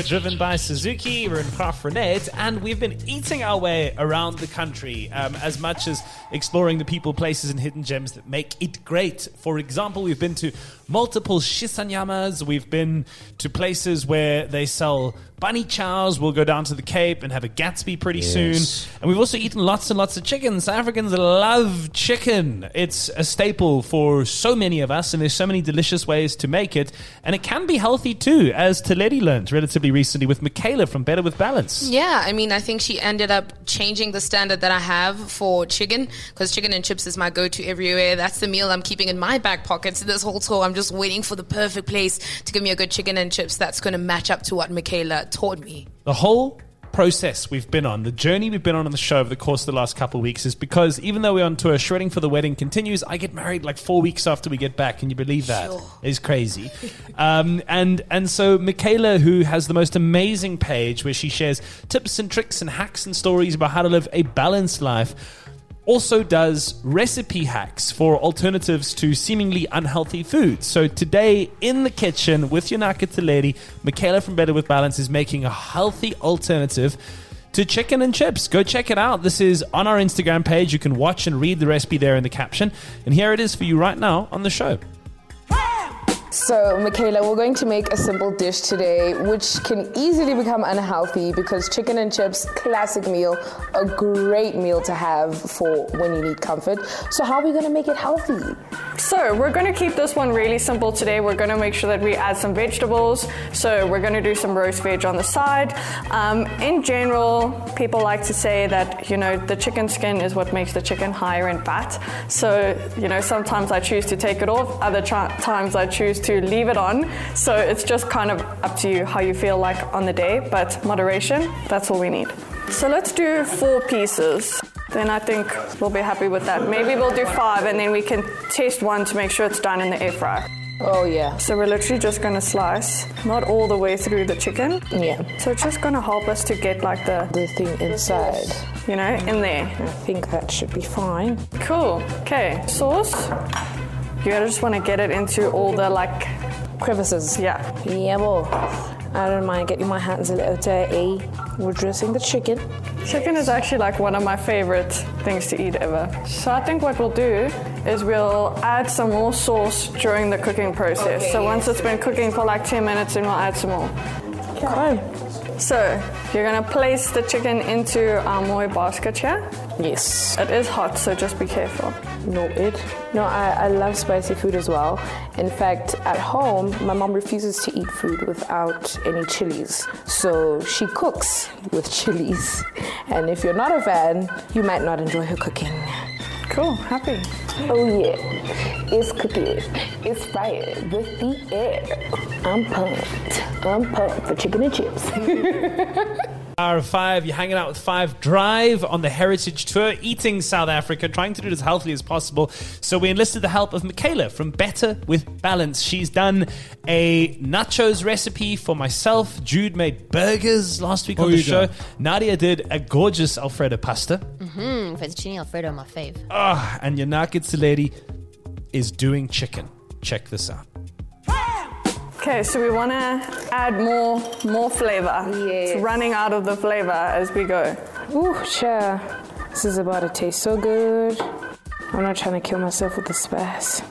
Driven by Suzuki, we're in Graaff-Reinet, and we've been eating our way around the country um, as much as exploring the people, places, and hidden gems that make it great. For example, we've been to multiple shisanyamas, we've been to places where they sell bunny chows. We'll go down to the Cape and have a Gatsby pretty soon. And we've also eaten lots and lots of chicken. South Africans love chicken. It's a staple for so many of us, and there's so many delicious ways to make it. And it can be healthy too, as Taledi learned relatively recently with Michaela from Better with Balance. Yeah, I mean, I think she ended up changing the standard that I have for chicken because chicken and chips is my go to everywhere. That's the meal I'm keeping in my back pockets this whole tour, I'm just waiting for the perfect place to give me a good chicken and chips that's going to match up to what Michaela taught me. The whole process we've been on, the journey we've been on on the show over the course of the last couple of weeks is because even though we're on tour, Shredding for the Wedding continues. I get married like four weeks after we get back. Can you believe that? Sure. It's crazy. um, and, and so Michaela, who has the most amazing page where she shares tips and tricks and hacks and stories about how to live a balanced life, also does recipe hacks for alternatives to seemingly unhealthy foods. So today in the kitchen with Yonaka Taledi, Michaela from Better with Balance is making a healthy alternative to chicken and chips. Go check it out. This is on our Instagram page. You can watch and read the recipe there in the caption. And here it is for you right now on the show. So, Michaela, we're going to make a simple dish today, which can easily become unhealthy because chicken and chips, classic meal, a great meal to have for when you need comfort. So, how are we going to make it healthy? So we're going to keep this one really simple today. We're going to make sure that we add some vegetables. So we're going to do some roast veg on the side. Um, in general, people like to say that you know the chicken skin is what makes the chicken higher in fat. So you know sometimes I choose to take it off. Other times I choose to leave it on. So it's just kind of up to you how you feel like on the day. But moderation, that's all we need. So let's do four pieces then I think we'll be happy with that. Maybe we'll do five and then we can test one to make sure it's done in the air fryer. Oh, yeah. So we're literally just gonna slice, not all the way through the chicken. Yeah. So it's just gonna help us to get like the, The thing inside. you know, in there. I think that should be fine. Cool. Okay, sauce. You just wanna get it into all the like, Crevices. yeah. Yeah, well, I don't mind getting my hands a little dirty. We're dressing the chicken. Chicken is actually like one of my favorite things to eat ever. So I think what we'll do is we'll add some more sauce during the cooking process. so once it's been cooking for like 10 minutes, then we'll add some more. Okay. So you're gonna place the chicken into our moy basket here. Yes. It is hot, so just be careful. Noted. No, I, I love spicy food as well. In fact, at home, my mom refuses to eat food without any chilies. So she cooks with chilies. And if you're not a fan, you might not enjoy her cooking. Cool, happy. Oh, yeah. It's cooking. It's fired with the air. I'm pumped. I'm pumped for chicken and chips. Hour of five, you're hanging out with Five Drive on the Heritage Tour, eating South Africa, trying to do it as healthy as possible. So we enlisted the help of Michaela from Better with Balance. She's done a nachos recipe for myself. Jude made burgers last week on the show. Nadia did a gorgeous Alfredo pasta. Mm, fettuccine alfredo, my fave. Ah, and Yonaka Tsiledi is doing chicken. Check this out. Okay, so we wanna add more more flavor. Yes. It's running out of the flavor as we go. Ooh, sure. This is about to taste so good. I'm not trying to kill myself with the spice.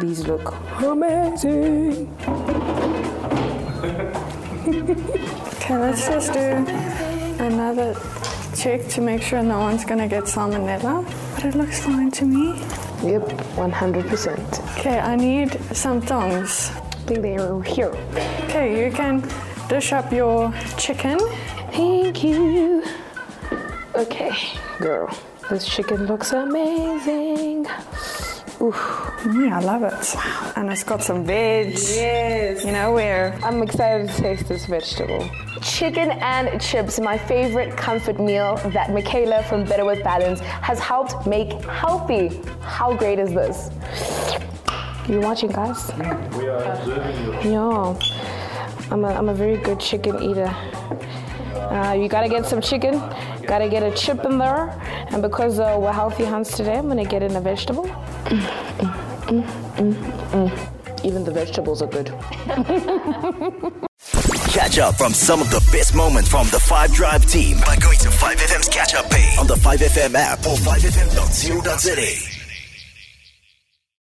These look amazing. Okay, let's just do another check to make sure no one's gonna get salmonella. But it looks fine to me. Yep, 100%. Okay, I need some tongs. Think they are here. Okay, you can dish up your chicken. Thank you. Okay, girl, this chicken looks amazing. Ooh, Mm, I love it. Wow. And it's got some veg. yes. You know, where I'm excited to taste this vegetable. Chicken and chips, my favorite comfort meal that Michaela from Better with Balance has helped make healthy. How great is this? You watching, guys? We are observing you. Yeah. I'm a, I'm a very good chicken eater. Uh, you gotta get some chicken, gotta get a chip in there, and because uh, we're healthy hunts today, I'm gonna get in a vegetable. even the vegetables are good. Catch up from some of the best moments from the 5 Drive team by going to 5FM's catch up page on the 5FM app or 5FM.co.za.